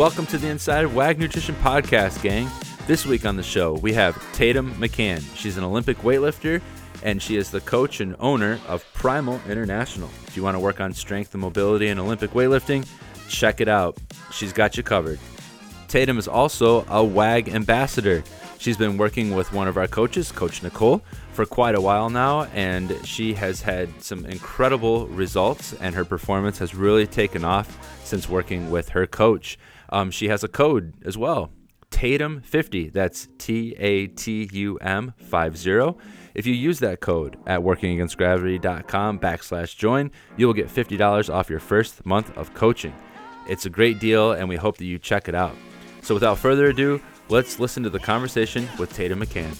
Welcome to the Inside WAG Nutrition Podcast, gang. This week on the show, we have Tatum McCann. She's an Olympic weightlifter and she is the coach and owner of Primal International. If you want to work on strength and mobility in Olympic weightlifting, check it out. She's got you covered. Tatum is also a WAG ambassador. She's been working with one of our coaches, Coach Nicole, for quite a while now, and she has had some incredible results, and her performance has really taken off since working with her coach. Um, she has a code as well, Tatum50. That's T A T U M 50. If you use that code at workingagainstgravity.com backslash join, you will get $50 off your first month of coaching. It's a great deal, and we hope that you check it out. So without further ado, let's listen to the conversation with Tatum McCann.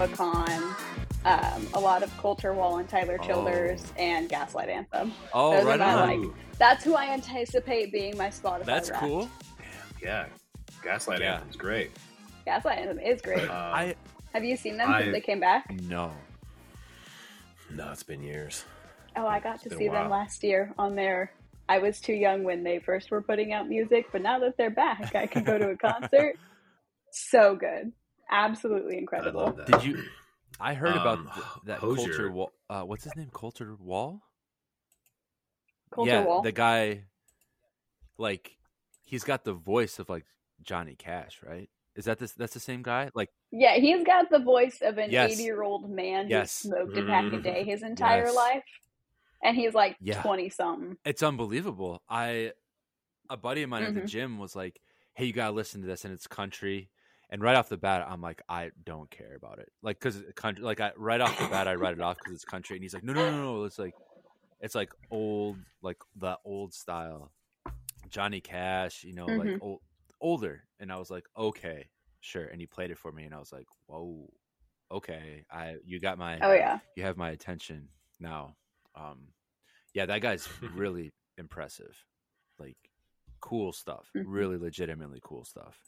Noah Kahan, um, a lot of Colter Wall and Tyler Childers, and Gaslight Anthem. Oh, Those right my, on. like, that's who I anticipate being my Spotify. That's Wrapped. cool. Yeah, Gaslight Yeah. Anthem's great. Gaslight Anthem is great. Um, I Have you seen them since they came back? no. no, it's been years. Oh, I got to see them last year on their. I was too young when they first were putting out music, but now that they're back, I can go to a concert. so good, absolutely I incredible. love that. Did you? I heard about Um, th- that Hozier. Colter Wall. Uh, what's his name? Colter Wall. Colter yeah, Wall. the guy. Like, he's got the voice of like Johnny Cash, right? Is that this? That's the same guy? Like, Yeah, he's got the voice of an 80 year old man Yes. who smoked a pack a day his entire Yes. life. And he's like Yeah. 20 something. it's unbelievable. I, a buddy of mine at the Mhm. gym was like, "Hey, you gotta listen to this, and it's country." And right off the bat, I'm like, I don't care about it, like because country. Like I right off the bat, I write it off because it's country. And he's like, No, no, no, no. It's like, it's like old, like the old style, Johnny Cash. You know, like Mhm. old, older. And I was like, okay, sure. And he played it for me, and I was like, whoa, okay. I you got my Oh, yeah. you have my attention now. Um, yeah, that guy's really impressive. Like, cool stuff. Mhm. Really, legitimately cool stuff.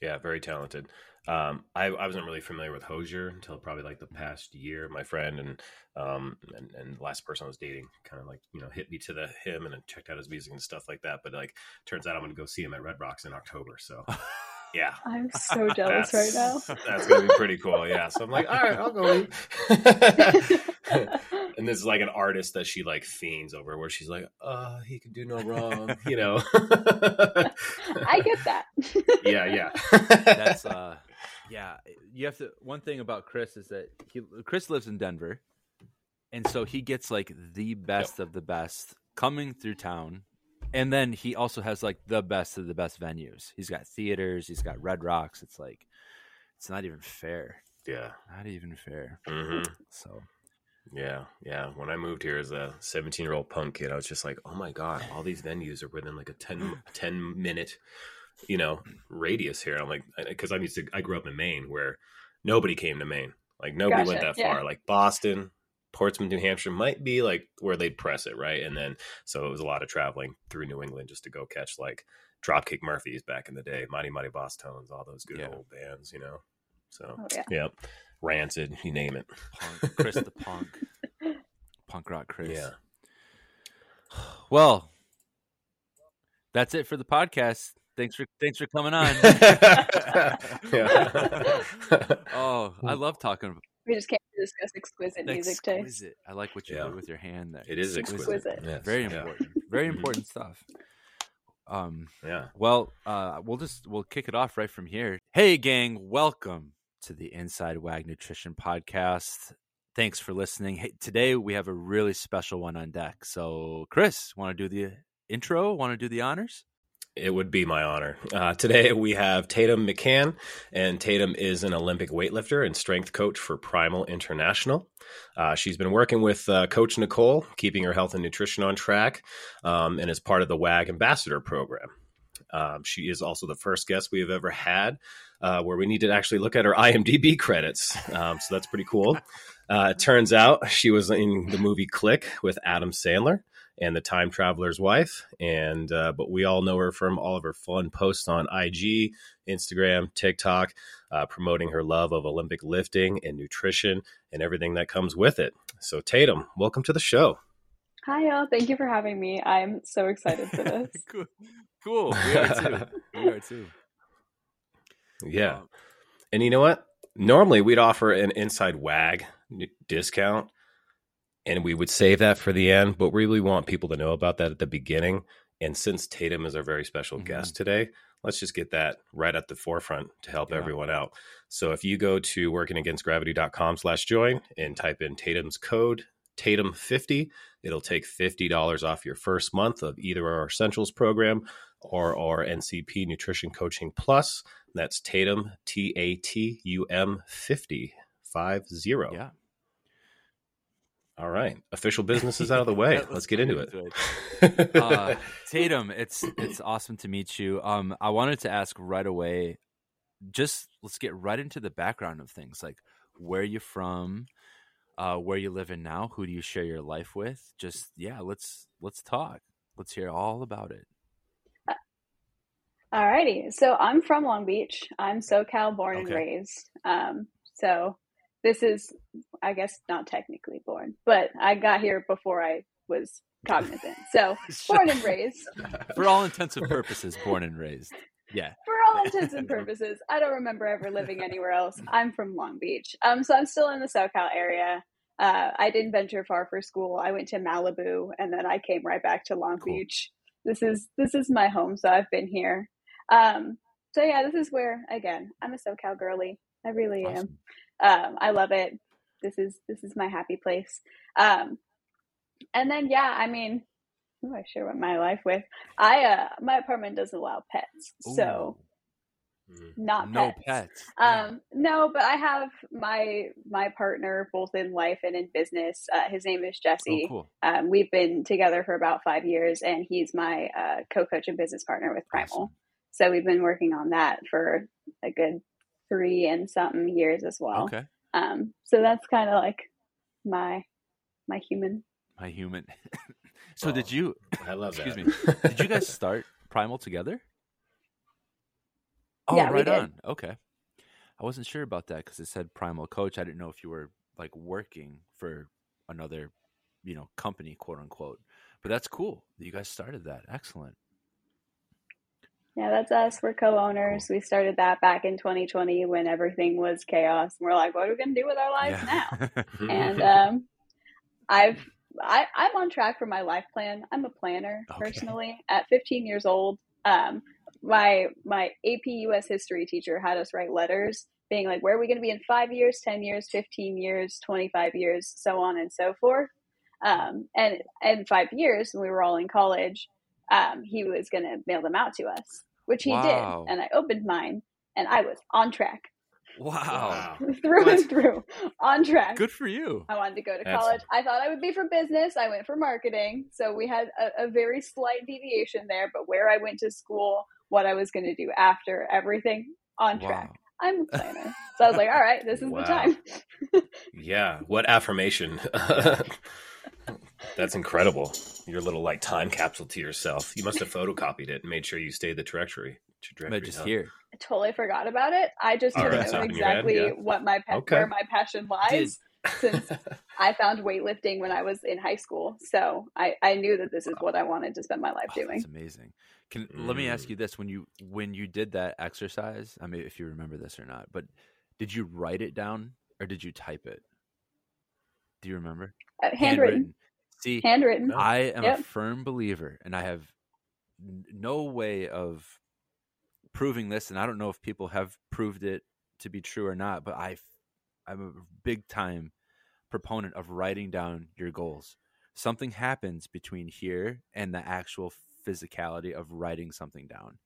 Yeah, very talented. Um, I, I wasn't really familiar with Hozier until probably like the past year. My friend and um and, and the last person I was dating kind of like you know hit me to the him and then checked out his music and stuff like that. But like, turns out I'm going to go see him at Red Rocks in October. So yeah, I'm so jealous right now. that's going to be pretty cool. Yeah, so I'm like, all right, I'll go. and this is like an artist that she like fiends over, where she's like, uh, he can do no wrong, you know. I get that. yeah, yeah. That's uh, yeah. You have to. One thing about Chris is that he Chris lives in Denver, and so he gets like the best of the best coming through town. And then he also has like the best of the best venues. He's got theaters. He's got Red Rocks. It's like, it's not even fair. yeah. Not even fair. hmm So Yeah, yeah. When I moved here as a 17 year old punk kid, I was just like, oh my God, all these venues are within like a 10, 10 minute, you know, radius here. I'm like, because I'm used to, I grew up in Maine where nobody came to Maine. Like nobody went Gotcha, that far. Like Boston, Portsmouth, New Hampshire might be like where they'd press it, right? And then, so it was a lot of traveling through New England just to go catch like Dropkick Murphys back in the day, Mighty Mighty Bosstones, all those good Yeah. old bands, you know? So, Oh, yeah. yeah. Rancid, you name it. punk, Chris the punk, punk rock Chris. Yeah. Well, that's it for the podcast. Thanks for thanks for coming on. Oh, I love talking about We just came to discuss exquisite music taste. exquisite. I like what you Yeah. did with your hand there. It is exquisite. Exquisite. Yes. Very Yeah. important. Very important stuff. Um. Yeah. Well, uh, we'll just we'll kick it off right from here. Hey, gang! Welcome to the Inside Wag Nutrition Podcast. Thanks for listening. Hey, today we have a really special one on deck. So, Chris, want to do the intro? Want to do the honors? It would be my honor. Uh, today we have Tatum McCann, and Tatum is an Olympic weightlifter and strength coach for Primal International. Uh, she's been working with uh, Coach Nicole, keeping her health and nutrition on track, um, and is part of the WAG Ambassador Program. Um, she is also the first guest we have ever had uh, where we need to actually look at her IMDb credits. Um, so that's pretty cool. Uh, it turns out she was in the movie Click with Adam Sandler and the time traveler's wife. And uh, but we all know her from all of her fun posts on IG, Instagram, TikTok, uh, promoting her love of Olympic lifting and nutrition and everything that comes with it. So Tatum, welcome to the show. Hi, y'all. Thank you for having me. I'm so excited for this. cool. cool. We are too. we are too. Yeah. Um, and you know what? Normally we'd offer an inside wag discount and we would save that for the end, but we really want people to know about that at the beginning. And since Tatum is our very special mm-hmm. guest today, let's just get that right at the forefront to help yeah. everyone out. So if you go to workingagainstgravity.com slash join and type in Tatum's code, Tatum50, it'll take $50 off your first month of either our Essentials program or our NCP Nutrition Coaching Plus. That's Tatum, T A T U M 50, 50. Yeah. All right, official business is out of the way. let's, let's, get into it. it. uh, Tatum, it's it's awesome to meet you. Um, I wanted to ask right away. Just let's get right into the background of things, like where are you from, uh, where you live in now, who do you share your life with? Just yeah, let's let's talk. Let's hear all about it. Alrighty, so I'm from Long Beach. I'm SoCal born okay. and raised. Um, so this is, I guess, not technically born, but I got here before I was cognizant. So born and raised. For all intents and purposes, born and raised. Yeah. For all intents and purposes, I don't remember ever living anywhere else. I'm from Long Beach. Um, so I'm still in the SoCal area. Uh, I didn't venture far for school. I went to Malibu, and then I came right back to Long cool. Beach. This is this is my home, so I've been here. Um, so yeah, this is where again I'm a SoCal girly. I really awesome. am. Um, I love it. This is this is my happy place. Um, and then yeah, I mean, who I share my life with? I uh, my apartment doesn't allow pets, Ooh. so. Not no pets. pets. Um, no, but I have my my partner both in life and in business. Uh, his name is Jesse. Oh, cool. um, we've been together for about five years, and he's my uh, co-coach and business partner with Primal. Awesome. So we've been working on that for a good three and something years as well. Okay. Um, so that's kind of like my my human. My human. so oh, did you? I love excuse that. me. Did you guys start Primal together? Oh, yeah, right on. Okay. I wasn't sure about that because it said Primal Coach. I didn't know if you were like working for another, you know, company, quote unquote. But that's cool that you guys started that. Excellent. Yeah, that's us. We're co-owners. We started that back in 2020 when everything was chaos. And we're like, what are we going to do with our lives yeah. now? and um, I've I, I'm on track for my life plan. I'm a planner okay. personally. At 15 years old, um, my my AP US history teacher had us write letters, being like, where are we going to be in five years, 10 years, 15 years, 25 years, so on and so forth. Um, and in five years, when we were all in college, um, he was going to mail them out to us, which he wow. did. And I opened mine and I was on track. Wow. through what? and through, on track. Good for you. I wanted to go to That's... college. I thought I would be for business. I went for marketing. So we had a, a very slight deviation there, but where I went to school, what I was going to do after, everything on wow. track. I'm a planner. So I was like, all right, this is wow. the time. yeah. What affirmation. That's incredible. Your little like time capsule to yourself. You must have photocopied it and made sure you stayed the trajectory. trajectory just huh? here. I totally forgot about it. I just didn't right, know exactly yeah. what my pa- okay. where my passion lies. Since I found weightlifting when I was in high school, so I, I knew that this is what I wanted to spend my life oh, doing. That's amazing. Can mm. let me ask you this: when you when you did that exercise, I mean, if you remember this or not, but did you write it down or did you type it? Do you remember? Uh, handwritten. handwritten. See, handwritten. I am yep. a firm believer, and I have no way of proving this, and I don't know if people have proved it to be true or not. But I, I'm a big time proponent of writing down your goals. Something happens between here and the actual physicality of writing something down.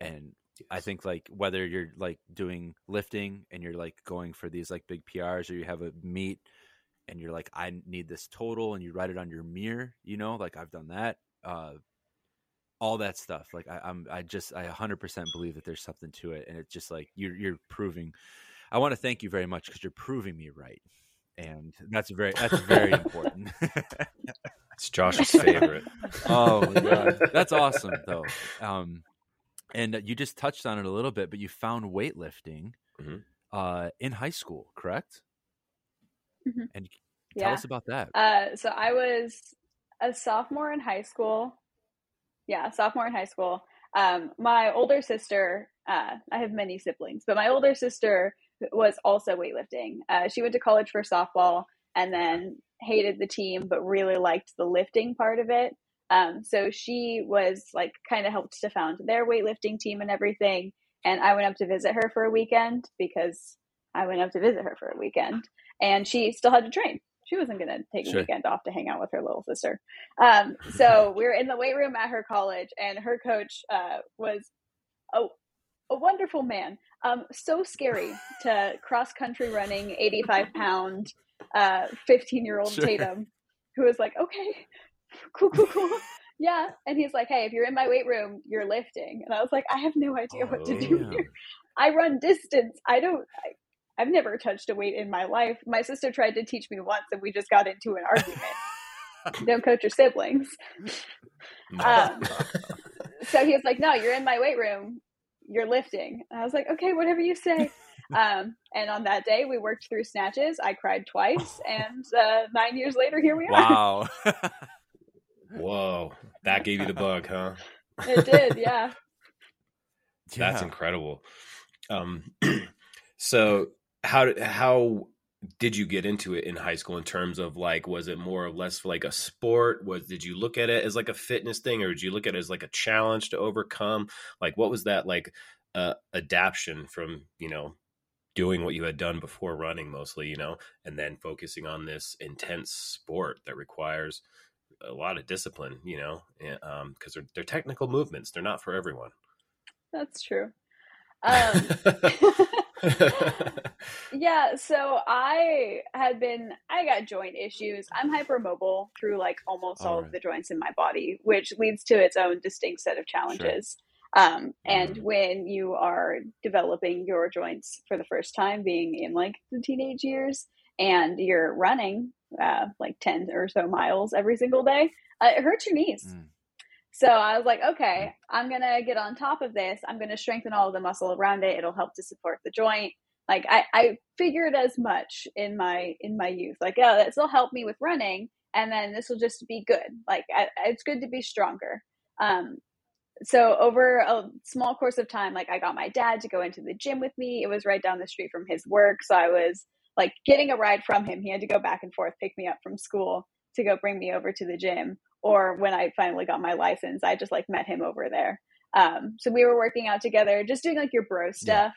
And yes. I think like whether you're like doing lifting and you're like going for these like big PRs or you have a meet and you're like, I need this total, and you write it on your mirror, you know, like I've done that. Uh, all that stuff. Like I, I'm, I just, I 100% believe that there's something to it, and it's just like you're, you're proving. I want to thank you very much because you're proving me right, and that's very, that's very important. It's Josh's favorite. oh god, that's awesome though. Um, and you just touched on it a little bit, but you found weightlifting mm-hmm. uh, in high school, correct? Mm-hmm. And tell yeah. us about that. Uh, so I was a sophomore in high school. Yeah, sophomore in high school. Um, my older sister, uh, I have many siblings, but my older sister was also weightlifting. Uh, she went to college for softball and then hated the team, but really liked the lifting part of it. Um, so she was like kind of helped to found their weightlifting team and everything. And I went up to visit her for a weekend because I went up to visit her for a weekend and she still had to train. She wasn't going to take sure. a weekend off to hang out with her little sister. Um, so we were in the weight room at her college, and her coach uh, was a, a wonderful man. Um, so scary to cross country running, 85 pound, 15 uh, year old Tatum, who was like, okay, cool, cool, cool. yeah. And he's like, hey, if you're in my weight room, you're lifting. And I was like, I have no idea oh, what to do yeah. here. I run distance. I don't, I, I've never touched a weight in my life. My sister tried to teach me once, and we just got into an argument. Don't coach your siblings. Um, so he was like, "No, you're in my weight room. You're lifting." And I was like, "Okay, whatever you say." Um, and on that day, we worked through snatches. I cried twice, and uh, nine years later, here we are. Wow. Whoa, that gave you the bug, huh? It did, yeah. That's yeah. incredible. Um, so how how did you get into it in high school in terms of like was it more or less like a sport? Was did you look at it as like a fitness thing or did you look at it as like a challenge to overcome? Like what was that like uh adaptation from you know doing what you had done before running mostly you know and then focusing on this intense sport that requires a lot of discipline you know um because they're, they're technical movements. They're not for everyone. That's true. Um yeah, so I had been I got joint issues. I'm hypermobile through like almost all, all right. of the joints in my body, which leads to its own distinct set of challenges. Sure. Um, and mm. when you are developing your joints for the first time, being in like the teenage years, and you're running uh, like 10 or so miles every single day, uh, it hurts your knees. Mm. So I was like, okay, I'm going to get on top of this. I'm going to strengthen all of the muscle around it. It'll help to support the joint. Like I, I figured as much in my in my youth. Like, oh, this will help me with running, and then this will just be good. Like I, it's good to be stronger. Um, so over a small course of time, like I got my dad to go into the gym with me. It was right down the street from his work, so I was like getting a ride from him. He had to go back and forth, pick me up from school to go bring me over to the gym or when I finally got my license, I just like met him over there. Um, so we were working out together, just doing like your bro stuff.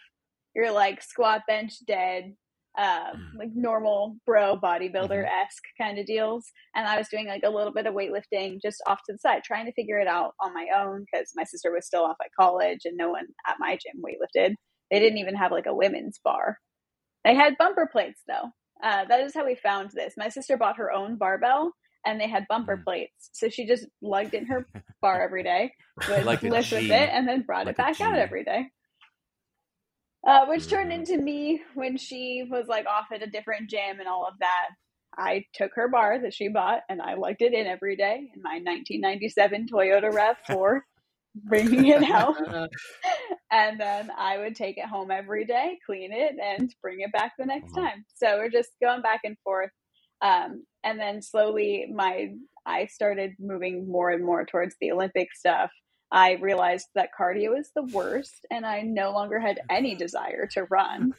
Yeah. Your like squat, bench, dead, uh, like normal bro bodybuilder esque mm-hmm. kind of deals. And I was doing like a little bit of weightlifting just off to the side, trying to figure it out on my own because my sister was still off at college and no one at my gym weightlifted. They didn't even have like a women's bar. They had bumper plates though. Uh, that is how we found this. My sister bought her own barbell and they had bumper mm. plates. So she just lugged in her bar every day, would like lift with it, and then brought like it back out every day. Uh, which turned mm-hmm. into me when she was like off at a different gym and all of that. I took her bar that she bought and I lugged it in every day in my 1997 Toyota RAV4, bringing it out. and then I would take it home every day, clean it, and bring it back the next uh-huh. time. So we're just going back and forth. Um, and then slowly my I started moving more and more towards the Olympic stuff. I realized that cardio is the worst, and I no longer had any desire to run.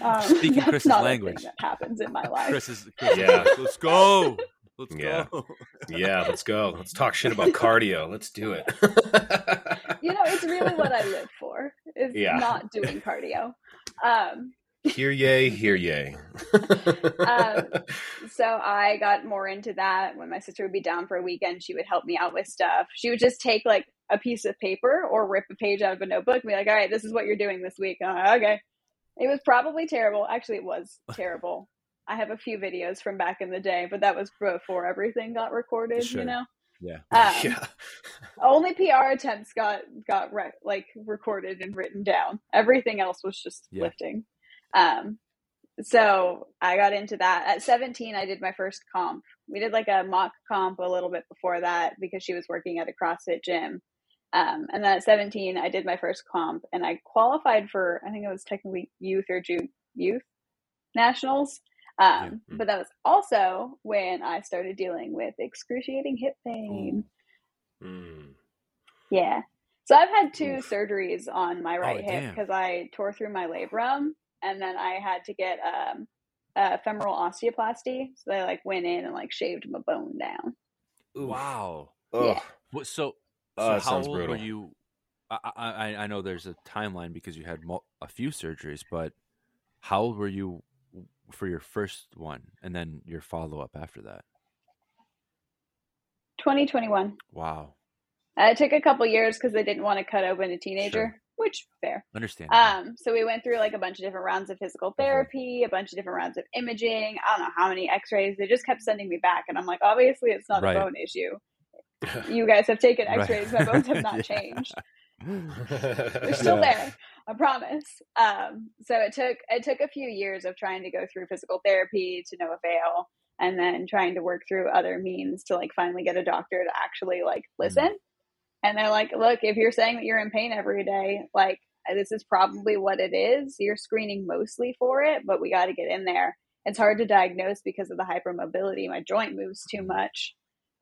Um, Speaking Chris's not language, that happens in my life. Chris is, Chris yeah. Let's go. Let's yeah. go. yeah, let's go. Let's talk shit about cardio. Let's do it. you know, it's really what I live for. Is yeah. not doing cardio. Um, Hear yay, hear yay. um, so I got more into that. When my sister would be down for a weekend, she would help me out with stuff. She would just take like a piece of paper or rip a page out of a notebook and be like, all right, this is what you're doing this week. Like, okay. It was probably terrible. Actually, it was terrible. I have a few videos from back in the day, but that was before everything got recorded, sure. you know? Yeah. Um, yeah. only PR attempts got got re- like recorded and written down. Everything else was just yeah. lifting. Um, so I got into that at 17. I did my first comp. We did like a mock comp a little bit before that because she was working at a CrossFit gym. Um, and then at 17, I did my first comp and I qualified for, I think it was technically youth or June youth nationals. Um, yeah. Mm-hmm. But that was also when I started dealing with excruciating hip pain. Mm. Yeah. So I've had two Oof. surgeries on my right oh, hip because I tore through my labrum and then I had to get um, a femoral osteoplasty. So they like went in and like shaved my bone down. Wow. Yeah. What, so, so how old brutal. were you? I, I I know there's a timeline because you had a few surgeries, but how old were you for your first one, and then your follow up after that? 2021. Wow. Uh, it took a couple years because they didn't want to cut open a teenager, sure. Which fair. Understand. Um, so we went through like a bunch of different rounds of physical mm-hmm. therapy, a bunch of different rounds of imaging. I don't know how many X-rays. They just kept sending me back, and I'm like, obviously, it's not right. a bone issue. you guys have taken X-rays. Right. My bones have not changed. They're still yeah. there. I promise. Um, so it took it took a few years of trying to go through physical therapy to no avail, and then trying to work through other means to like finally get a doctor to actually like listen. Mm-hmm and they're like, look, if you're saying that you're in pain every day, like this is probably what it is. You're screening mostly for it, but we got to get in there. It's hard to diagnose because of the hypermobility. My joint moves too much.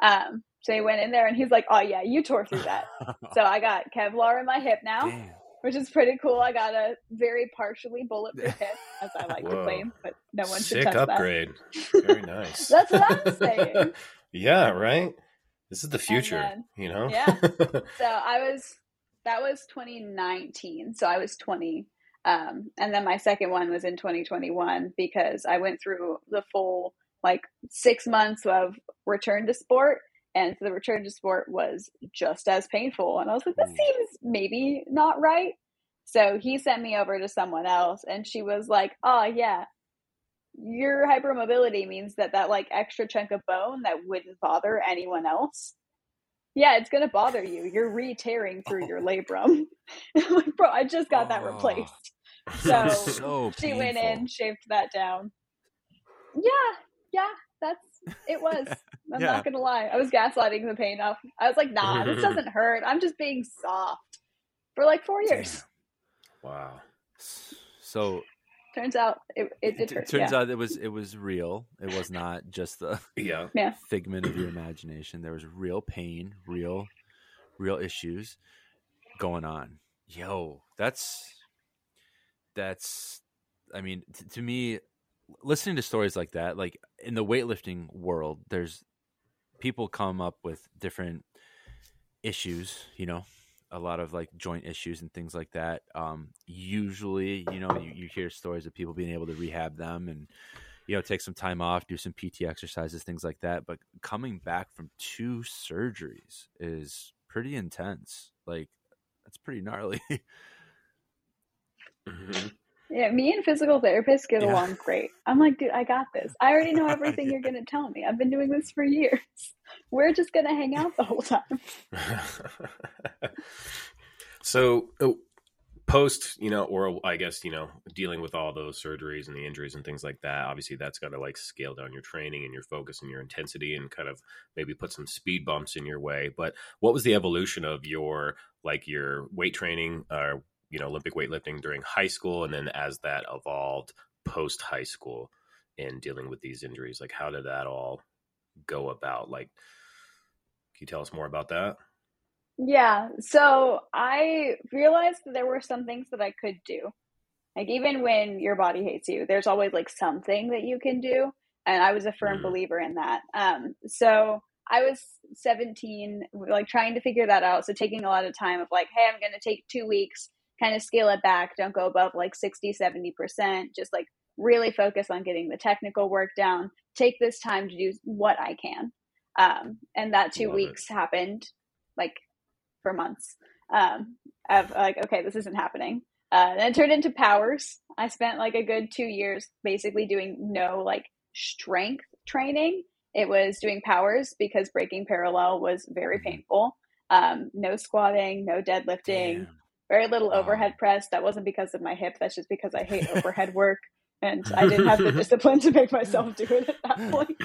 Um, so he went in there and he's like, oh, yeah, you tore through that. so I got Kevlar in my hip now. Damn. Which is pretty cool. I got a very partially bulletproof hip, as I like Whoa. to claim, but no one Sick should touch upgrade. that. Very nice. That's what I'm saying. yeah, right. This is the future, then, you know? yeah. So I was, that was 2019. So I was 20. Um, and then my second one was in 2021 because I went through the full like six months of return to sport. And the return to sport was just as painful. And I was like, this seems maybe not right. So he sent me over to someone else, and she was like, oh, yeah, your hypermobility means that that like extra chunk of bone that wouldn't bother anyone else yeah it's gonna bother you. You're re-tearing through your labrum. Like bro i just got that replaced. So, so she went in shaved that down. Yeah yeah that's it was. I'm yeah. not gonna lie. I was gaslighting the pain off. I was like nah this doesn't hurt. I'm just being soft. For like four years. Damn. wow. So turns out it, it did hurt. Turns yeah. out it was it was real. It was not just the yeah. yeah. figment of your imagination. There was real pain, real real issues going on. Yo, that's that's I mean t- to me listening to stories like that, like in the weightlifting world, there's people come up with different issues, you know, a lot of like joint issues and things like that. Um, usually, you know, you, you hear stories of people being able to rehab them and you know take some time off, do some PT exercises, things like that. But coming back from two surgeries is pretty intense. Like that's pretty gnarly. mm-hmm. Yeah, me and physical therapists get yeah. along great. I'm like, dude, I got this. I already know everything you're going to tell me. I've been doing this for years. We're just going to hang out the whole time. so, oh, post, you know, or I guess, you know, dealing with all those surgeries and the injuries and things like that, obviously that's got to like scale down your training and your focus and your intensity and kind of maybe put some speed bumps in your way. But what was the evolution of your like your weight training or uh, you know Olympic weightlifting during high school, and then as that evolved post high school in dealing with these injuries? Like, how did that all go about? Like, can you tell us more about that? Yeah. So I realized that there were some things that I could do. Like even when your body hates you, there's always like something that you can do. And I was a firm mm. believer in that. Um, so I was 17, like trying to figure that out. So taking a lot of time of like, hey, I'm going to take two weeks kind of scale it back. Don't go above like 60, 70%. Just like really focus on getting the technical work down. Take this time to do what I can. Um, and that two Love weeks it. happened like for months um, of like, okay, this isn't happening. Uh, and it turned into powers. I spent like a good two years basically doing no like strength training. It was doing powers because breaking parallel was very mm-hmm. painful. Um, no squatting, no deadlifting, Damn very little overhead press. That wasn't because of my hip. That's just because I hate overhead work. and I didn't have the discipline to make myself do it at that point.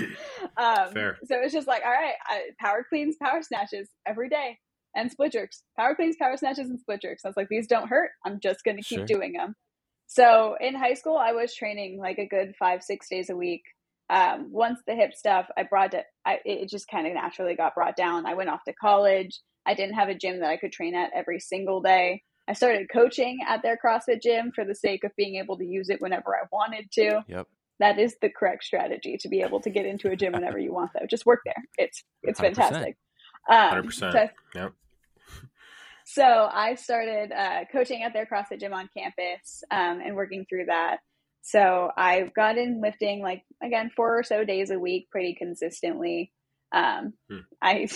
Um, Fair. So it was just like, all right, I, power cleans, power snatches every day, and split jerks. Power cleans, power snatches, and split jerks. I was like, these don't hurt. I'm just going to keep Sure. doing them. So in high school, I was training like a good five, six days a week. Um, once the hip stuff, I brought it. I, it just kind of naturally got brought down. I went off to college. I didn't have a gym that I could train at every single day. I started coaching at their CrossFit gym for the sake of being able to use it whenever I wanted to. Yep. That is the correct strategy to be able to get into a gym whenever you want, though. Just work there. It's it's 100%. fantastic. Um, 100%. so Yep. so I started uh, coaching at their CrossFit gym on campus um, and working through that. So I've gotten lifting like again four or so days a week, pretty consistently. Um, Hmm. I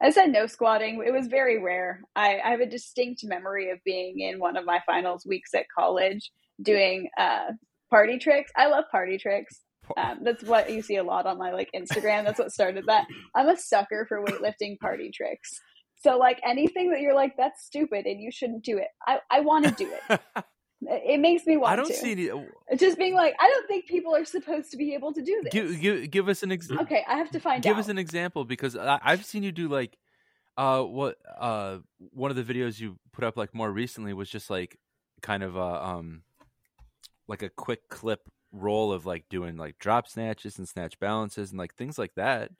I said no squatting. It was very rare. I, I have a distinct memory of being in one of my finals weeks at college doing uh, party tricks. I love party tricks. Um, that's what you see a lot on my like Instagram. That's what started that. I'm a sucker for weightlifting party tricks. So like anything that you're like that's stupid and you shouldn't do it. I I want to do it. It makes me want I don't to. see any. Just being like I don't think people are supposed to be able to do this. Give, give, give us an example. okay, I have to find out give out. us an example because I, I've seen you do like uh what uh one of the videos you put up like more recently was just like kind of a um like a quick clip roll of like doing like drop snatches and snatch balances and like things like that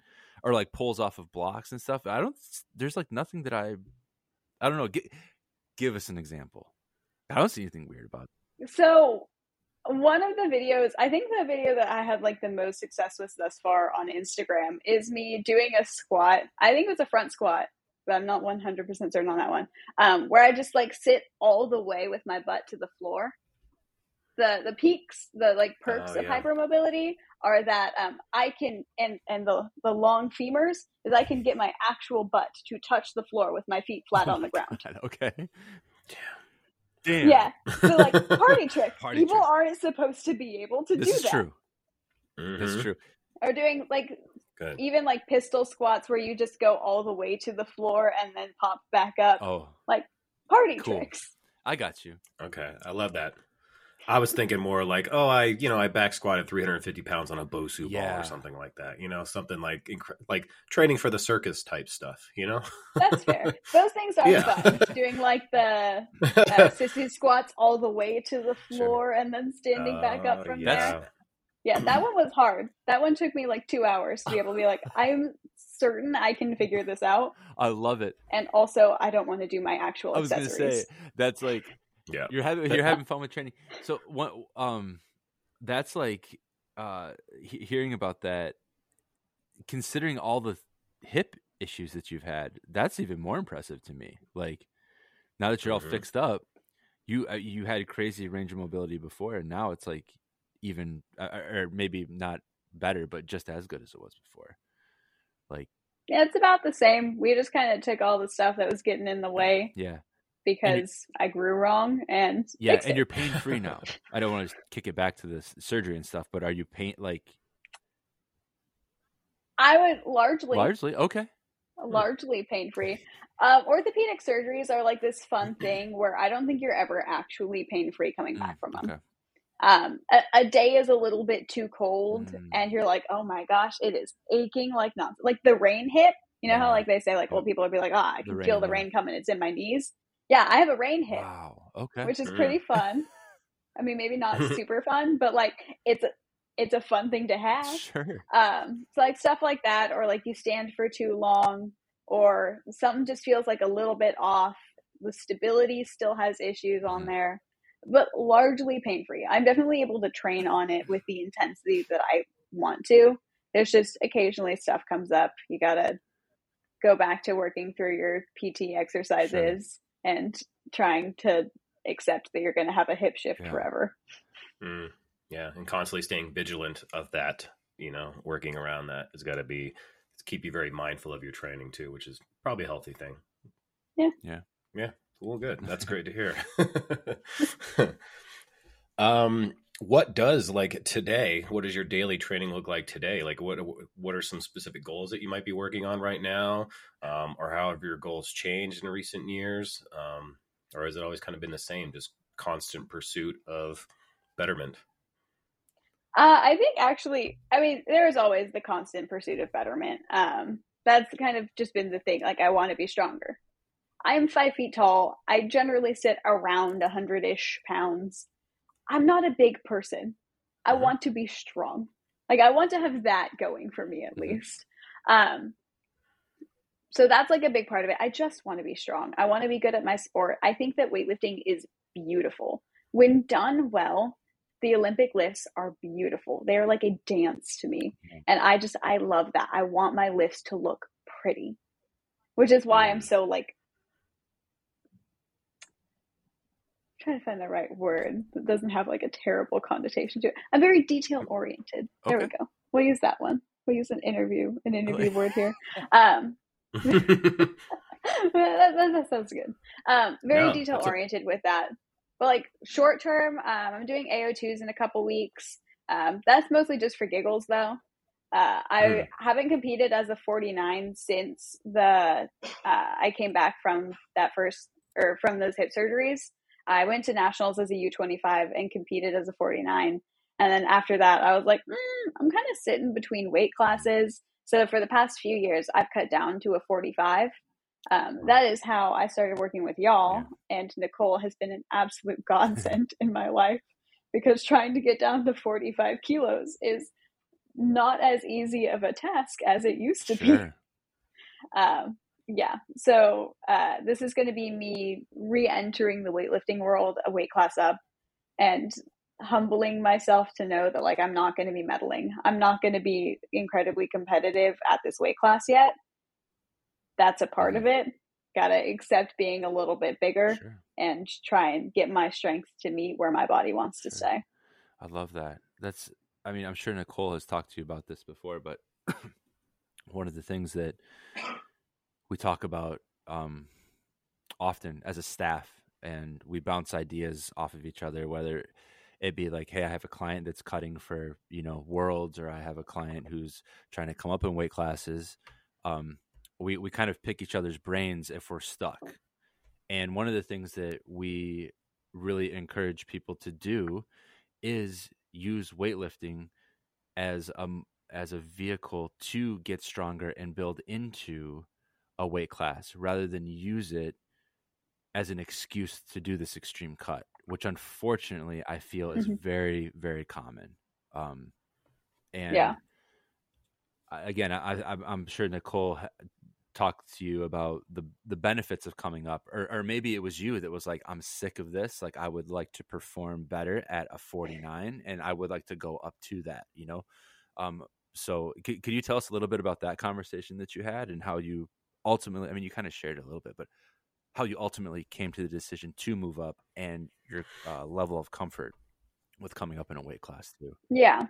or like pulls off of blocks and stuff i don't there's like nothing that i i don't know gi- give us an example i don't see anything weird about it. So one of the videos, I think the video that I had like the most success with thus far on Instagram is me doing a squat. I think it was a front squat, but I'm not 100% certain on that one. Um, where I just like sit all the way with my butt to the floor. The the peaks, the like perks Oh, of yeah. hypermobility are that um, I can and and the the long femurs is I can get my actual butt to touch the floor with my feet flat Oh on the ground. God, okay damn Yeah. So like party trick. Party People trick. aren't supposed to be able to this do is that. true mm-hmm. this is true Or doing like even like pistol squats where you just go all the way to the floor and then pop back up. oh Like Party cool. tricks. i got you Okay, I love that. I was thinking more like, oh, I you know I back squatted 350 pounds on a Bosu ball Yeah. or something like that. You know, something like incre- like training for the circus type stuff. You know. That's fair. Those things are Yeah. fun. Doing like the uh, sissy squats all the way to the floor and then standing back up Oh, from That's- there. Yeah, that one was hard. That one took me like two hours to be able to be like, I'm certain I can figure this out. i love it And also, I don't want to do my actual I was gonna accessories. say that's like Yeah. you're having you're having fun with training. So what um that's like uh he- hearing about that considering all the hip issues that you've had, that's even more impressive to me. Like now that you're all fixed up, you uh, you had crazy range of mobility before and now it's like even uh, or maybe not better but just as good as it was before. Like Yeah, it's about the same. We just kind of took all the stuff that was getting in the way yeah. Because I grew wrong and Yeah, and you're pain free now. I don't want to kick it back to the surgery and stuff, but are you pain like I would largely largely okay? largely pain free. Um, orthopedic surgeries are like this fun thing where I don't think you're ever actually pain free coming Mm, back from them. okay. Um, a, a day is a little bit too cold, Mm. and you're like, oh my gosh, it is aching like nonsense. Like the rain hit. You know how like they say like old people will be like, ah, I The can feel rain, the yeah. rain coming. It's in my knees. Yeah, I have a rain hit. Wow. Okay. which is Mm. pretty fun. I mean, maybe not super fun, but like it's a it's a fun thing to have. Sure. Um, so like stuff like that, or like you stand for too long, or something just feels like a little bit off. The stability still has issues on Mhm. there, but largely pain free. I'm definitely able to train on it with the intensity that I want to. There's just occasionally stuff comes up. You gotta go back to working through your PT exercises and trying to accept that you're going to have a hip shift Yeah. forever. Mm, yeah, and constantly staying vigilant of that. You know, working around that has got to be to keep you very mindful of your training too, which is probably a healthy thing. Yeah. Yeah. Yeah. Well, good. That's great to hear. um, what does like today? What does your daily training look like today? Like, what what are some specific goals that you might be working on right now, um, or how have your goals changed in recent years, um, or has it always kind of been the same, just constant pursuit of betterment? Uh, I think actually, I mean, there's always the constant pursuit of betterment. Um, that's kind of just been the thing. Like, I want to be stronger. I'm five feet tall. I generally sit around a hundred ish pounds. I'm not a big person. I mm-hmm. want to be strong. Like, I want to have that going for me at mm-hmm. least. Um, so that's like a big part of it. I just want to be strong. I want to be good at my sport. I think that weightlifting is beautiful. When done well, the Olympic lifts are beautiful. They are like a dance to me. Mm-hmm. And I just, I love that. I want my lifts to look pretty, which is why I'm mm-hmm. so like, trying to find the right word that doesn't have like a terrible connotation to it. I'm very detail oriented. There okay. we go. We'll use that one. We'll use an interview, an interview word here. Um, that, that, that, sounds good. Um, very detail oriented a- with that. But like short term, um, I'm doing AO2s in a couple weeks. Um, that's mostly just for giggles though. Uh, I mm. haven't competed as a 49 since the uh, I came back from that first or from those hip surgeries. I went to nationals as a U25 and competed as a 49. And then after that, I was like, mm, I'm kind of sitting between weight classes. So for the past few years, I've cut down to a 45. Um, that is how I started working with y'all. And Nicole has been an absolute godsend in my life because trying to get down to 45 kilos is not as easy of a task as it used to sure. be. Um, yeah. So uh, this is going to be me re entering the weightlifting world, a weight class up, and humbling myself to know that like I'm not going to be medaling. I'm not going to be incredibly competitive at this weight class yet. That's a part of mm-hmm. it. Got to accept being a little bit bigger sure. and try and get my strength to meet where my body wants sure. to stay. I love that. That's I mean, I'm sure Nicole has talked to you about this before, but one of the things that we talk about um, often as a staff and we bounce ideas off of each other whether it'd be like, hey, I have a client that's cutting for you know worlds, or I have a client who's trying to come up in weight classes. Um, we we kind of pick each other's brains if we're stuck. And one of the things that we really encourage people to do is use weightlifting as a as a vehicle to get stronger and build into a weight class rather than use it as an excuse to do this extreme cut which unfortunately I feel is mm-hmm. very, very common. Um, and yeah, again, I, I, am sure Nicole talked to you about the the benefits of coming up, or, or maybe it was you that was like, I'm sick of this. Like, I would like to perform better at a 49, and I would like to go up to that. You know, um, so c- could you tell us a little bit about that conversation that you had and how you ultimately? I mean, you kind of shared a little bit, but how you ultimately came to the decision to move up and your uh, level of comfort with coming up in a weight class too. Yeah.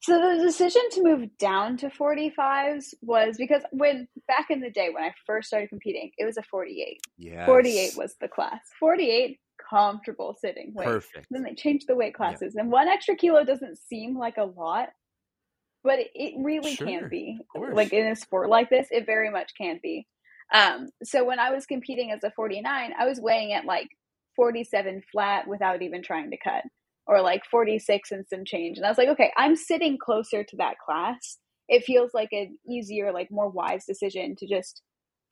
So the decision to move down to 45s was because when back in the day when I first started competing, it was a 48. Yeah. 48 was the class. 48 comfortable sitting weight. Perfect. Then they changed the weight classes yeah. and one extra kilo doesn't seem like a lot, but it really sure, can be. Like in a sport like this, it very much can't be. Um, so when I was competing as a 49, I was weighing at like 47 flat without even trying to cut, or like 46 and some change. And I was like, okay, I'm sitting closer to that class. It feels like an easier, like more wise decision to just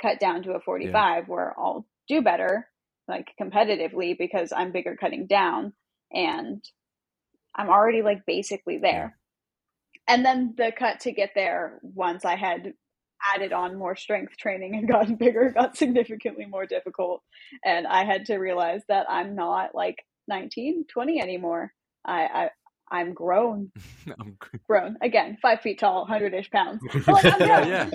cut down to a 45 yeah. where I'll do better, like competitively, because I'm bigger cutting down and I'm already like basically there. And then the cut to get there once I had added on more strength training and gotten bigger got significantly more difficult and i had to realize that i'm not like 19 20 anymore i, I I'm grown. I'm grown again, five feet tall, hundred ish pounds. Like, yeah, yeah,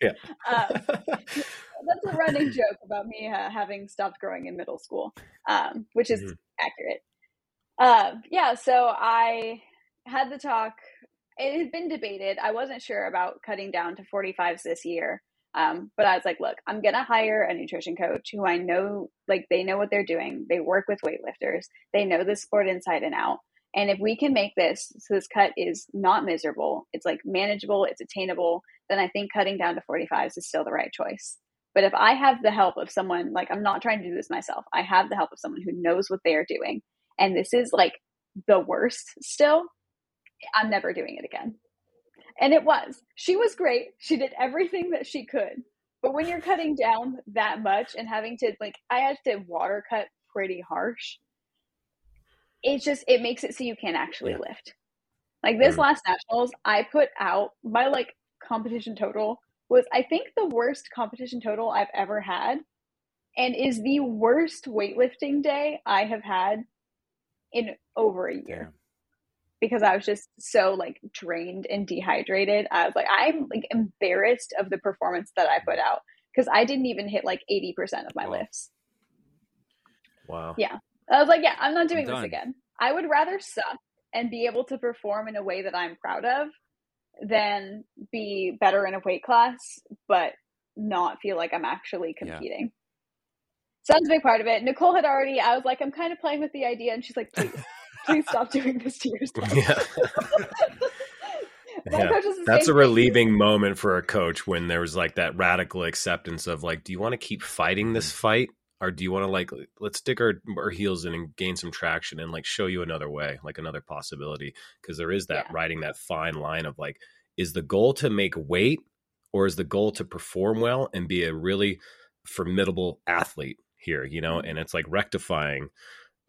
yeah. um, that's a running joke about me uh, having stopped growing in middle school, um, which is mm-hmm. accurate. Uh, yeah, so I had the talk it has been debated. I wasn't sure about cutting down to 45s this year. Um, but I was like, look, I'm going to hire a nutrition coach who I know, like, they know what they're doing. They work with weightlifters, they know the sport inside and out. And if we can make this so this cut is not miserable, it's like manageable, it's attainable, then I think cutting down to 45s is still the right choice. But if I have the help of someone, like, I'm not trying to do this myself, I have the help of someone who knows what they are doing. And this is like the worst still I'm never doing it again. And it was. She was great. She did everything that she could. But when you're cutting down that much and having to like I had to water cut pretty harsh, it just it makes it so you can't actually yeah. lift. Like this mm. last nationals, I put out my like competition total was I think the worst competition total I've ever had and is the worst weightlifting day I have had in over a year. Because I was just so like drained and dehydrated. I was like, I'm like embarrassed of the performance that I put mm. out because I didn't even hit like 80% of my wow. lifts. Wow. Yeah. I was like, yeah, I'm not doing I'm this again. I would rather suck and be able to perform in a way that I'm proud of than be better in a weight class, but not feel like I'm actually competing. Yeah. So that's a big part of it. Nicole had already, I was like, I'm kind of playing with the idea. And she's like, please, please stop doing this to yourself. Yeah. yeah. That's a relieving moment for a coach when there was like that radical acceptance of like, do you want to keep fighting this fight or do you want to like let's stick our, our heels in and gain some traction and like show you another way like another possibility because there is that yeah. riding that fine line of like is the goal to make weight or is the goal to perform well and be a really formidable athlete here you know mm-hmm. and it's like rectifying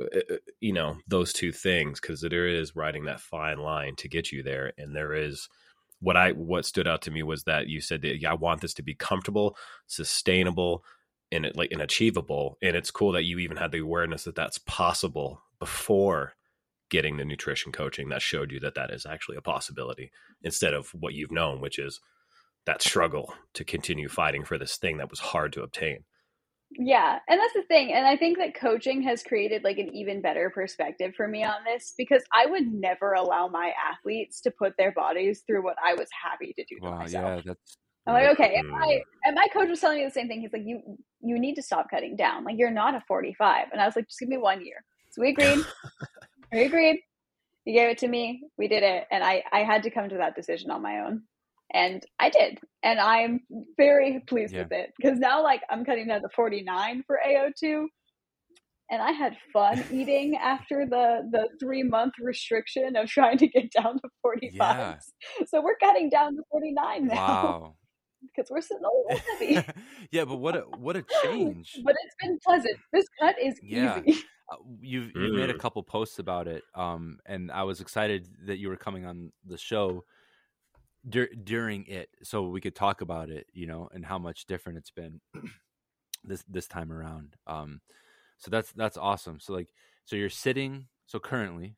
Uh, uh, you know those two things because there is riding that fine line to get you there and there is what i what stood out to me was that you said that yeah, i want this to be comfortable sustainable and it like and achievable and it's cool that you even had the awareness that that's possible before getting the nutrition coaching that showed you that that is actually a possibility instead of what you've known which is that struggle to continue fighting for this thing that was hard to obtain yeah and that's the thing and i think that coaching has created like an even better perspective for me on this because i would never allow my athletes to put their bodies through what i was happy to do to wow, myself yeah that's I'm like, okay, and my and my coach was telling me the same thing. He's like, you you need to stop cutting down. Like you're not a 45. And I was like, just give me one year. So we agreed. we agreed. He gave it to me. We did it, and I I had to come to that decision on my own, and I did, and I'm very pleased yeah. with it because now like I'm cutting down to 49 for AO2. And I had fun eating after the the three month restriction of trying to get down to 45. Yeah. So we're cutting down to 49 now. Wow because we're sitting a little heavy. yeah, but what a what a change! but it's been pleasant. This cut is yeah. easy. Uh, you've you made a mm. couple posts about it, um, and I was excited that you were coming on the show dur- during it, so we could talk about it, you know, and how much different it's been this this time around. Um, so that's that's awesome. So like, so you're sitting. So currently,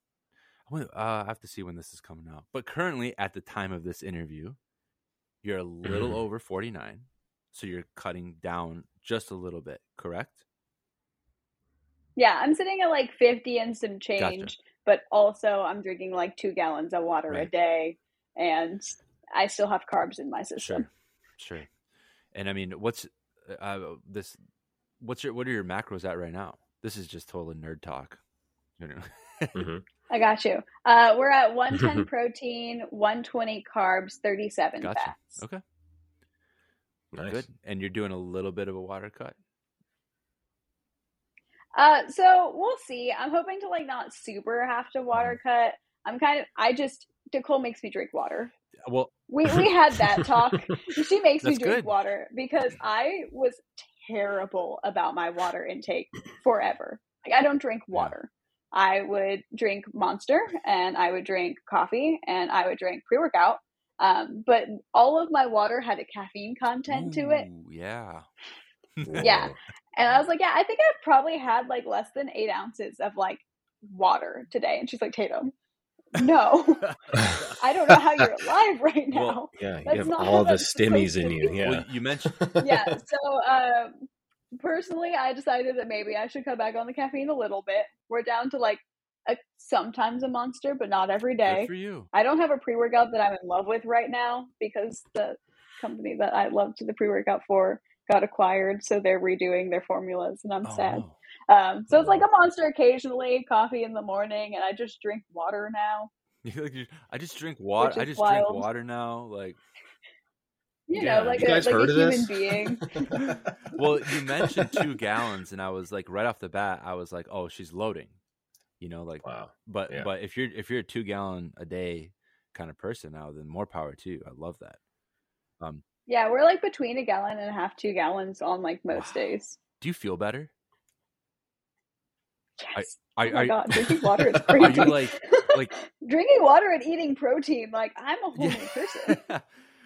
uh, I have to see when this is coming out. But currently, at the time of this interview, you're a little mm-hmm. over 49, so you're cutting down just a little bit, correct? Yeah, I'm sitting at like 50 and some change, gotcha. but also I'm drinking like two gallons of water right. a day, and I still have carbs in my system. Sure, sure. And I mean, what's uh, this? What's your what are your macros at right now? This is just total nerd talk. mm-hmm. I got you. Uh, we're at 110 protein, 120 carbs, 37 gotcha. fats. Okay. Nice. Good. And you're doing a little bit of a water cut? Uh, so we'll see. I'm hoping to like not super have to water mm-hmm. cut. I'm kind of, I just, Nicole makes me drink water. Well, we, we had that talk. she makes me drink good. water because I was terrible about my water intake forever. Like I don't drink water. I would drink Monster and I would drink coffee and I would drink pre workout. Um, but all of my water had a caffeine content Ooh, to it. Yeah. yeah. And I was like, yeah, I think I've probably had like less than eight ounces of like water today. And she's like, Tatum, no, I don't know how you're alive right now. Well, yeah, you have all the stimmies in you. Yeah. Well, you mentioned. yeah. So, um, personally, I decided that maybe I should cut back on the caffeine a little bit. We're down to like a, sometimes a monster, but not every day. Good for you. I don't have a pre workout that I'm in love with right now because the company that I loved the pre workout for got acquired, so they're redoing their formulas, and I'm oh, sad. Um, so it's like a monster occasionally, coffee in the morning, and I just drink water now. I just drink water. I just wild. drink water now. Like you yeah. know, like you a, like a human this? being. well, you mentioned two gallons, and I was like, right off the bat, I was like, oh, she's loading. You know, like, wow. But yeah. but if you're if you're a two gallon a day kind of person now, then more power to you. I love that. Um, yeah, we're like between a gallon and a half, two gallons on like most wow. days. Do you feel better? Yes. I, I, oh my I, god, drinking water is crazy. Are you like like drinking water and eating protein? Like I'm a whole yeah. new person.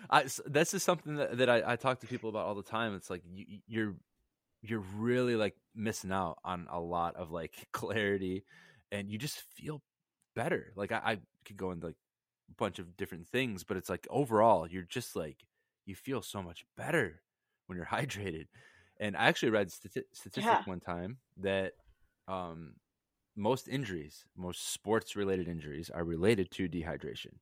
I, this is something that, that I, I, talk to people about all the time. It's like you, you're you're really like missing out on a lot of like clarity, and you just feel better. Like I, I could go into like a bunch of different things, but it's like overall, you're just like you feel so much better when you're hydrated. And I actually read stati- statistic yeah. one time that um, most injuries, most sports related injuries, are related to dehydration.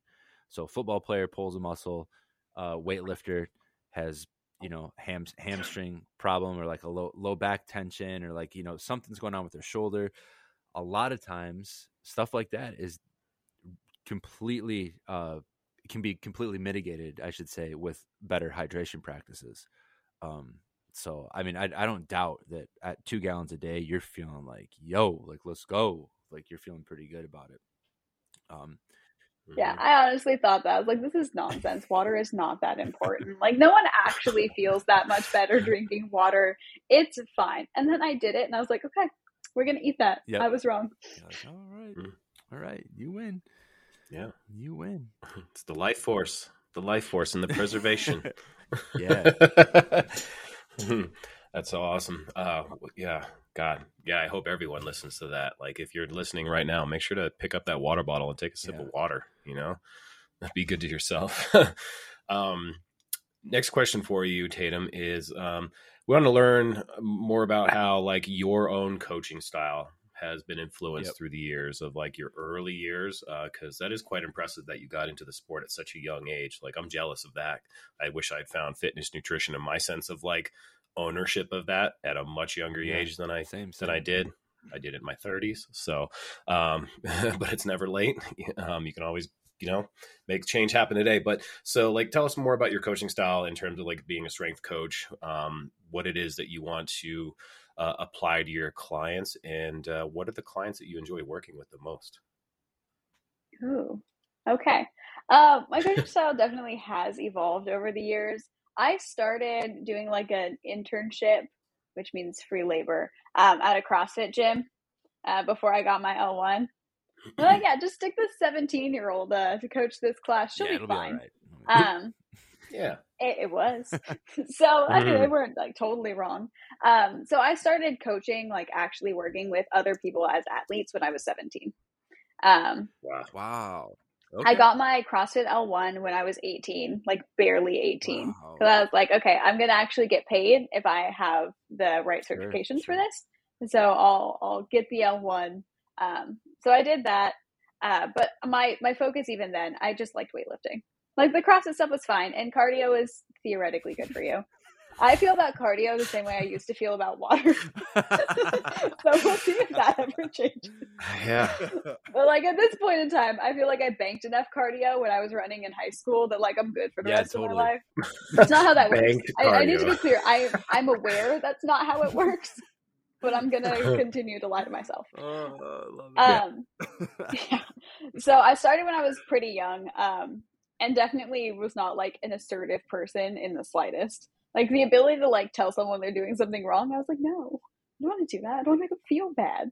So, football player pulls a muscle, uh, weightlifter has you know ham hamstring problem or like a low low back tension or like you know something's going on with their shoulder. A lot of times, stuff like that is completely uh, can be completely mitigated, I should say, with better hydration practices. Um, so, I mean, I, I don't doubt that at two gallons a day, you're feeling like, yo, like, let's go. Like, you're feeling pretty good about it. Um, yeah, mm-hmm. I honestly thought that. I was like, this is nonsense. Water is not that important. Like, no one actually feels that much better drinking water. It's fine. And then I did it and I was like, okay, we're going to eat that. Yep. I was wrong. Like, all right. Mm. All right. You win. Yeah. You win. It's the life force, the life force and the preservation. yeah. That's so awesome. Uh, yeah, God, yeah. I hope everyone listens to that. Like, if you're listening right now, make sure to pick up that water bottle and take a sip yeah. of water. You know, be good to yourself. um, next question for you, Tatum, is um, we want to learn more about how like your own coaching style has been influenced yep. through the years of like your early years because uh, that is quite impressive that you got into the sport at such a young age like i'm jealous of that i wish i'd found fitness nutrition in my sense of like ownership of that at a much younger yeah. age than i same, same. than i did i did it in my 30s so um but it's never late um you can always you know make change happen today but so like tell us more about your coaching style in terms of like being a strength coach um what it is that you want to uh, apply to your clients and uh, what are the clients that you enjoy working with the most? Ooh, okay. Uh, my coaching style definitely has evolved over the years. I started doing like an internship which means free labor um, at a crossfit gym uh, before i got my l1 like yeah just stick this 17 year old uh, to coach this class. She'll yeah, be fine. be um, yeah it, it was. so I mean, they mm-hmm. weren't like totally wrong. Um, so I started coaching, like actually working with other people as athletes when I was 17. Um, wow. Wow. Okay. I got my CrossFit L1 when I was 18, like barely 18. Wow. So I was like, okay, I'm going to actually get paid if I have the right certifications sure, sure. for this. So I'll, I'll get the L1. Um, so I did that. Uh, but my, my focus even then, I just liked weightlifting. Like the CrossFit stuff was fine, and cardio is theoretically good for you. I feel about cardio the same way I used to feel about water. so we'll see if that ever changes. Yeah. But like at this point in time, I feel like I banked enough cardio when I was running in high school that like I'm good for the yeah, rest totally. of my life. That's not how that works. I, I, need to be clear. I I'm aware that's not how it works, but I'm gonna continue to lie to myself. Oh, um, yeah. So I started when I was pretty young. Um, and definitely was not like an assertive person in the slightest. Like the ability to like tell someone they're doing something wrong, I was like, no, I don't want to do that. I don't want to make them feel bad.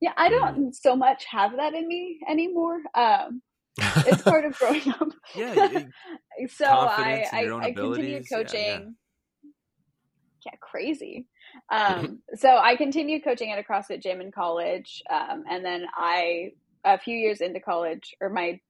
Yeah, I don't mm. so much have that in me anymore. Um, it's part of growing up. yeah. so I I, I continued coaching. Yeah, yeah. yeah crazy. Um, so I continued coaching at a CrossFit gym in college, um, and then I a few years into college or my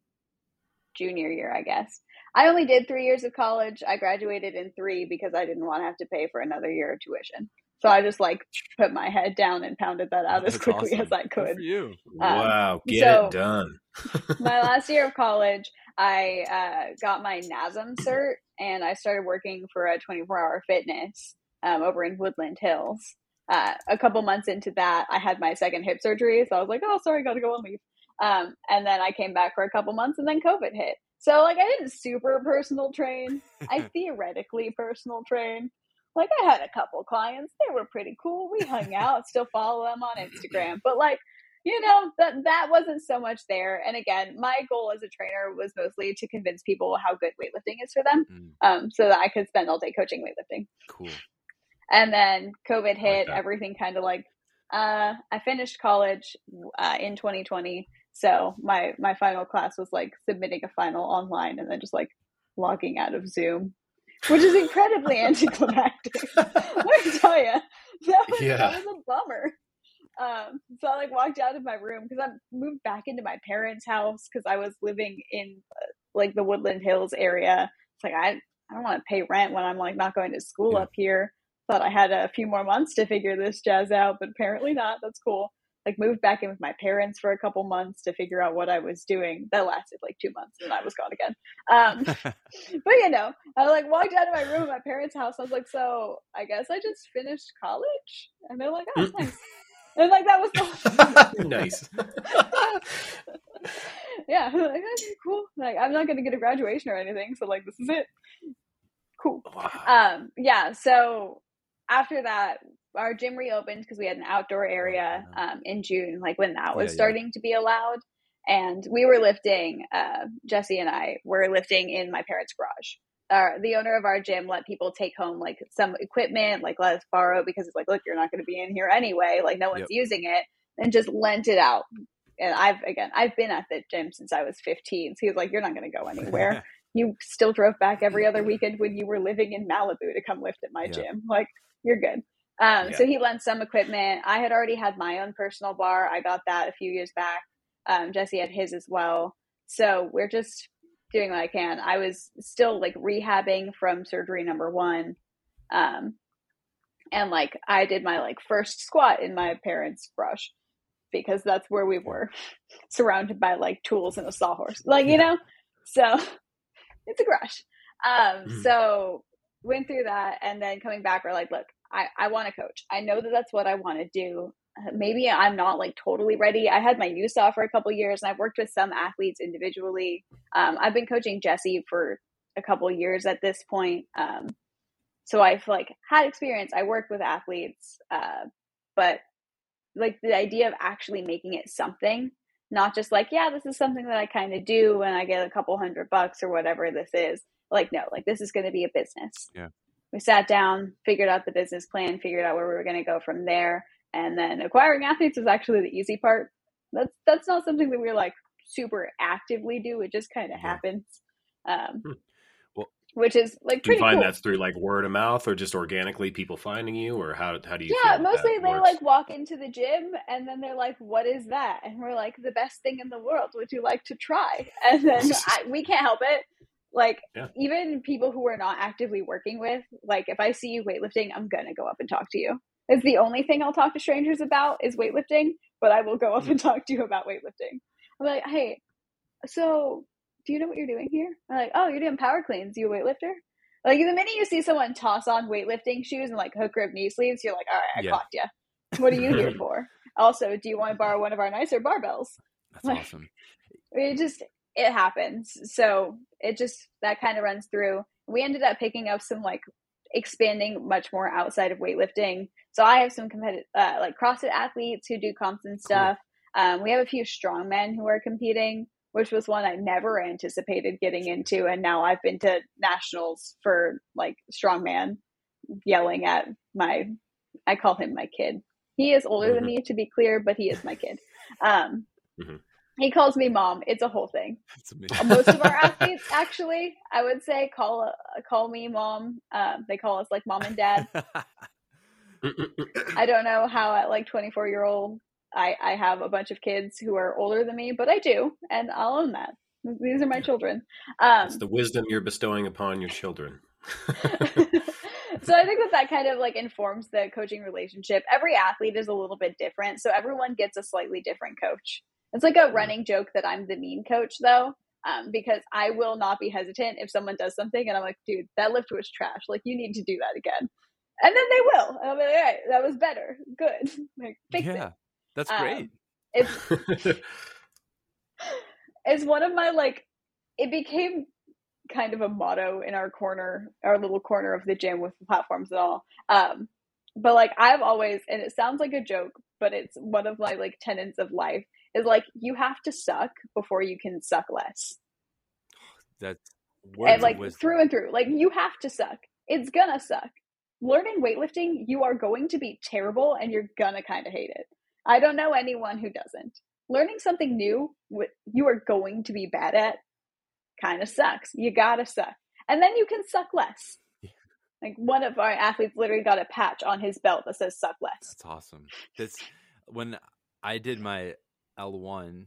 junior year, I guess. I only did three years of college. I graduated in three because I didn't want to have to pay for another year of tuition. So I just like put my head down and pounded that out That's as quickly awesome. as I could. you. Um, wow, get so it done. my last year of college, I uh, got my NASM cert and I started working for a 24 hour fitness um, over in Woodland Hills. Uh, a couple months into that, I had my second hip surgery. So I was like, oh, sorry, I got to go on leave. Um, and then I came back for a couple months and then COVID hit. So like I didn't super personal train. I theoretically personal train. Like I had a couple clients. They were pretty cool. We hung out, still follow them on Instagram. But like you know that that wasn't so much there. And again, my goal as a trainer was mostly to convince people how good weightlifting is for them, mm. um, so that I could spend all day coaching weightlifting. Cool. And then COVID hit, like everything kind of like uh, I finished college uh, in 2020, so my my final class was like submitting a final online and then just like logging out of Zoom, which is incredibly anticlimactic. Let me tell you, that was, yeah. that was a bummer. Um, so I like walked out of my room because I moved back into my parents' house because I was living in uh, like the Woodland Hills area. It's like I I don't want to pay rent when I'm like not going to school yeah. up here. Thought I had a few more months to figure this jazz out, but apparently not. That's cool. Like moved back in with my parents for a couple months to figure out what I was doing. That lasted like two months, and I was gone again. Um, but you know, I like walked out of my room at my parents' house. I was like, "So I guess I just finished college," and they're like, "Oh, nice." And like that was the- nice. yeah, like, cool. Like I'm not gonna get a graduation or anything, so like this is it. Cool. Wow. Um, yeah. So after that, our gym reopened because we had an outdoor area um, in June, like when that was yeah, starting yeah. to be allowed. And we were lifting. Uh, Jesse and I were lifting in my parents' garage our the owner of our gym let people take home like some equipment, like let us borrow because it's like, look, you're not going to be in here anyway. Like no one's yep. using it, and just lent it out. And I've again, I've been at the gym since I was 15. So he was like, you're not going to go anywhere. you still drove back every other weekend when you were living in Malibu to come lift at my yeah. gym. Like you're good. Um, yeah. So he lent some equipment. I had already had my own personal bar. I got that a few years back. Um, Jesse had his as well. So we're just doing what I can. I was still like rehabbing from surgery number one. Um, and like I did my like first squat in my parents' brush because that's where we were surrounded by like tools and a sawhorse. Like, you know? So it's a garage. Um, mm-hmm. so went through that and then coming back we're like, look, I, I want to coach. I know that that's what I want to do maybe I'm not like totally ready. I had my USAW for a couple years and I've worked with some athletes individually. Um, I've been coaching Jesse for a couple years at this point. Um, so I've like had experience. I work with athletes, uh, but like the idea of actually making it something, not just like, yeah, this is something that I kind of do when I get a couple hundred bucks or whatever this is. Like, no, like this is going to be a business. Yeah. We sat down, figured out the business plan, figured out where we were going to go from there and then acquiring athletes is actually the easy part. That's that's not something that we are like super actively do. It just kind of yeah. happens. Um, hmm. well, which is like do you find cool. that's through like word of mouth or just organically people finding you or how how do you yeah mostly they works? like walk into the gym and then they're like what is that and we're like the best thing in the world would you like to try and then I, we can't help it like yeah. even people who we're not actively working with like if i see you weightlifting i'm gonna go up and talk to you is the only thing I'll talk to strangers about is weightlifting, but I will go up and mm. talk to you about weightlifting. I'm like, hey, so do you know what you're doing here? I'm like, oh, you're doing power cleans. You a weightlifter? Like the minute you see someone toss on weightlifting shoes and like hook grip knee sleeves, you're like, all right, I yeah. caught you. What are you here for? Also, do you want to borrow one of our nicer barbells? That's like, awesome. It just it happens. So it just that kind of runs through. We ended up picking up some like expanding much more outside of weightlifting. So I have some competitive, uh, like CrossFit athletes who do comps and stuff. Cool. Um, we have a few strongmen who are competing, which was one I never anticipated getting into, and now I've been to nationals for like strongman, yelling at my, I call him my kid. He is older mm-hmm. than me, to be clear, but he is my kid. Um, mm-hmm. He calls me mom. It's a whole thing. Most of our athletes, actually, I would say, call call me mom. Uh, they call us like mom and dad. I don't know how at like 24 year old I, I have a bunch of kids who are older than me, but I do, and I'll own that. These are my children. Um, it's the wisdom you're bestowing upon your children. so I think that that kind of like informs the coaching relationship. Every athlete is a little bit different, so everyone gets a slightly different coach. It's like a running joke that I'm the mean coach though, um, because I will not be hesitant if someone does something and I'm like, dude, that lift was trash. Like you need to do that again. And then they will. And I'll be like, all right, that was better. Good. Like fix yeah, it. That's um, great. it's it's one of my like it became kind of a motto in our corner, our little corner of the gym with the platforms and all. Um, but like I've always, and it sounds like a joke, but it's one of my like tenets of life is like you have to suck before you can suck less. That's and like through and through, like you have to suck. It's gonna suck. Learning weightlifting, you are going to be terrible, and you're gonna kind of hate it. I don't know anyone who doesn't. Learning something new, you are going to be bad at, kind of sucks. You gotta suck, and then you can suck less. Like one of our athletes literally got a patch on his belt that says "suck less." That's awesome. This when I did my L one,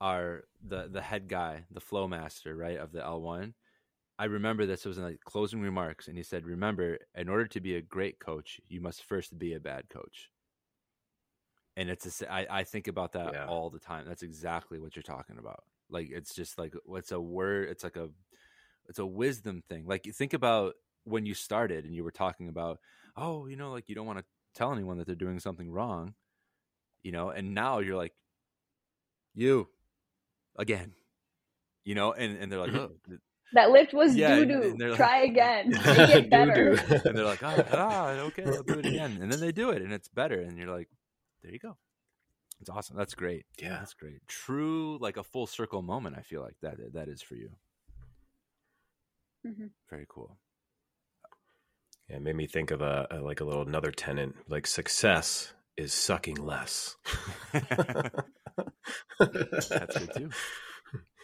are the the head guy, the flow master, right of the L one. I remember this it was in like closing remarks, and he said, "Remember, in order to be a great coach, you must first be a bad coach." And it's a, I, I think about that yeah. all the time. That's exactly what you're talking about. Like it's just like it's a word. It's like a it's a wisdom thing. Like you think about when you started and you were talking about, oh, you know, like you don't want to tell anyone that they're doing something wrong, you know, and now you're like, you again, you know, and, and they're like, mm-hmm. oh, that lift was yeah, doo doo. Try again. Make it better. and they're like, oh, ah, okay, I'll do it again. And then they do it and it's better. And you're like, there you go. It's awesome. That's great. Yeah. That's great. True, like a full circle moment. I feel like that that is for you. Mm-hmm. Very cool. Yeah, it made me think of a, a like a little another tenant. Like success is sucking less. That's good too.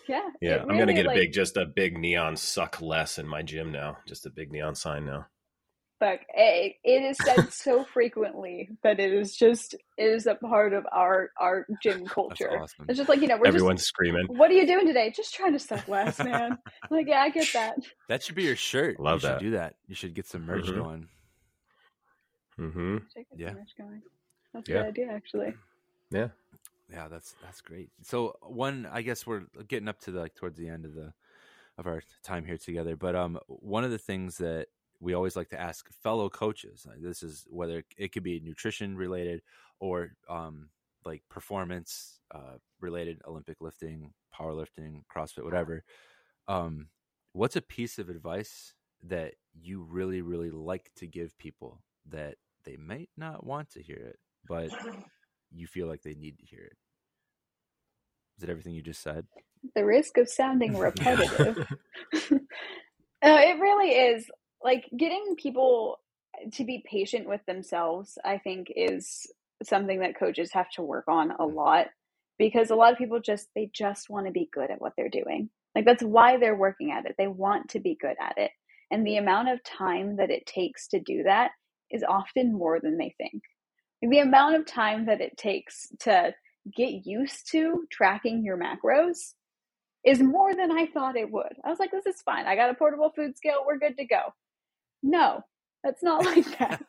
Yeah. Yeah. I'm gonna get like, a big just a big neon suck less in my gym now. Just a big neon sign now. But it, it is said so frequently that it is just it is a part of our our gym culture. Awesome. It's just like you know we're everyone's just, screaming. What are you doing today? Just trying to suck less, man. like yeah, I get that. That should be your shirt. Love you that. should do that. You should get some merch mm-hmm. going. Mm-hmm. Yeah. That's a yeah. good idea, actually. Yeah. Yeah, that's that's great. So one, I guess we're getting up to the like towards the end of the of our time here together. But um, one of the things that we always like to ask fellow coaches. This is whether it could be nutrition related or um, like performance uh, related, Olympic lifting, powerlifting, CrossFit, whatever. Um, what's a piece of advice that you really, really like to give people that they might not want to hear it, but you feel like they need to hear it? Is it everything you just said? The risk of sounding repetitive. uh, it really is like getting people to be patient with themselves i think is something that coaches have to work on a mm. lot because a lot of people just they just want to be good at what they're doing like that's why they're working at it they want to be good at it and the amount of time that it takes to do that is often more than they think like the amount of time that it takes to get used to tracking your macros is more than I thought it would. I was like, this is fine. I got a portable food scale. We're good to go. No, that's not like that.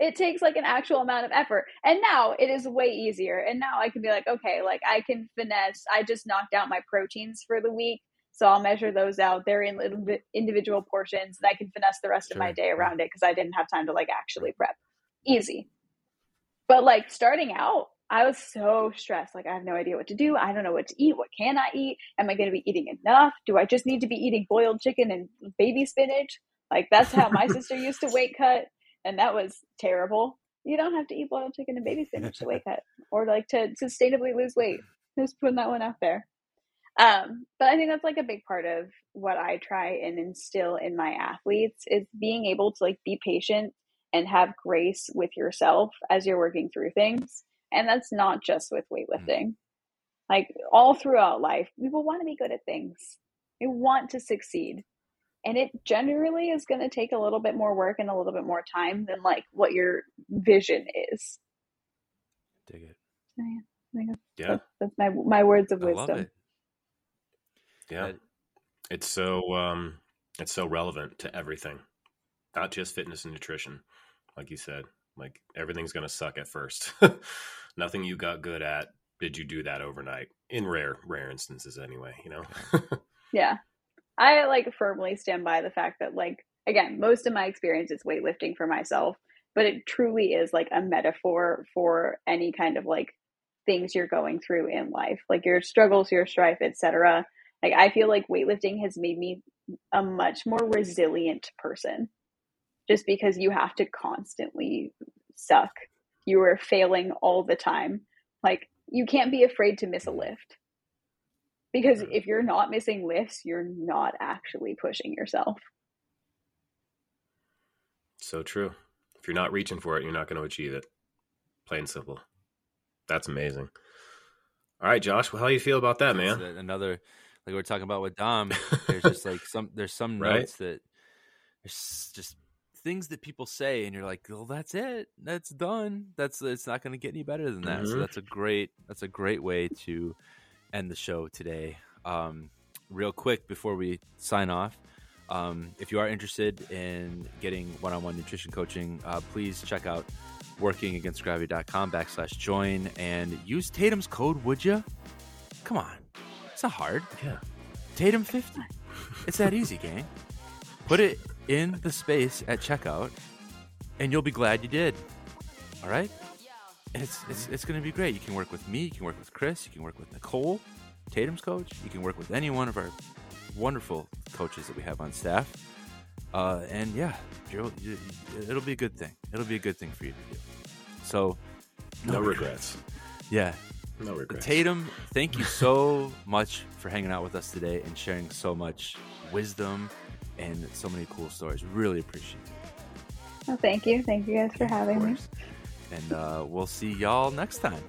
it takes like an actual amount of effort. And now it is way easier. And now I can be like, okay, like I can finesse. I just knocked out my proteins for the week. So I'll measure those out. They're in little individual portions and I can finesse the rest sure. of my day around it because I didn't have time to like actually prep. Easy. But like starting out, I was so stressed. Like, I have no idea what to do. I don't know what to eat. What can I eat? Am I going to be eating enough? Do I just need to be eating boiled chicken and baby spinach? Like that's how my sister used to weight cut, and that was terrible. You don't have to eat boiled chicken and baby spinach to weight cut, or like to sustainably lose weight. Just putting that one out there. Um, but I think that's like a big part of what I try and instill in my athletes is being able to like be patient and have grace with yourself as you're working through things. And that's not just with weightlifting. Like all throughout life, people want to be good at things. They want to succeed and it generally is going to take a little bit more work and a little bit more time than like what your vision is dig it yeah, yeah. That's, that's, my my words of wisdom yeah it's so um it's so relevant to everything not just fitness and nutrition like you said like everything's going to suck at first nothing you got good at did you do that overnight in rare rare instances anyway you know yeah I like firmly stand by the fact that like again, most of my experience is weightlifting for myself, but it truly is like a metaphor for any kind of like things you're going through in life, like your struggles, your strife, etc. Like I feel like weightlifting has made me a much more resilient person. Just because you have to constantly suck. You are failing all the time. Like you can't be afraid to miss a mm-hmm. lift. Because mm-hmm. if you're not missing lifts, you're not actually pushing yourself. So true. If you're not reaching for it, you're not going to achieve it. Plain simple. That's amazing. All right, Josh. Well, how do you feel about that, man? Another, like we are talking about with Dom. There's just like some. There's some right? notes that there's just things that people say, and you're like, "Well, that's it. That's done. That's it's not going to get any better than that." Mm-hmm. So that's a great. That's a great way to end the show today. Um, real quick before we sign off, um, if you are interested in getting one-on-one nutrition coaching, uh, please check out workingagainstgravity.com backslash join and use Tatum's code, would you? Come on. It's not hard. Yeah. Tatum 50. It's that easy, gang. Put it in the space at checkout and you'll be glad you did. All right? it's, it's, it's going to be great. You can work with me, you can work with Chris, you can work with Nicole, Tatum's coach, you can work with any one of our wonderful coaches that we have on staff. Uh, and yeah, you, it'll be a good thing. It'll be a good thing for you to do. So, no, no regrets. regrets. Yeah. No regrets. Tatum, thank you so much for hanging out with us today and sharing so much wisdom and so many cool stories. Really appreciate it. Well, thank you. Thank you guys for having me. And uh, we'll see y'all next time.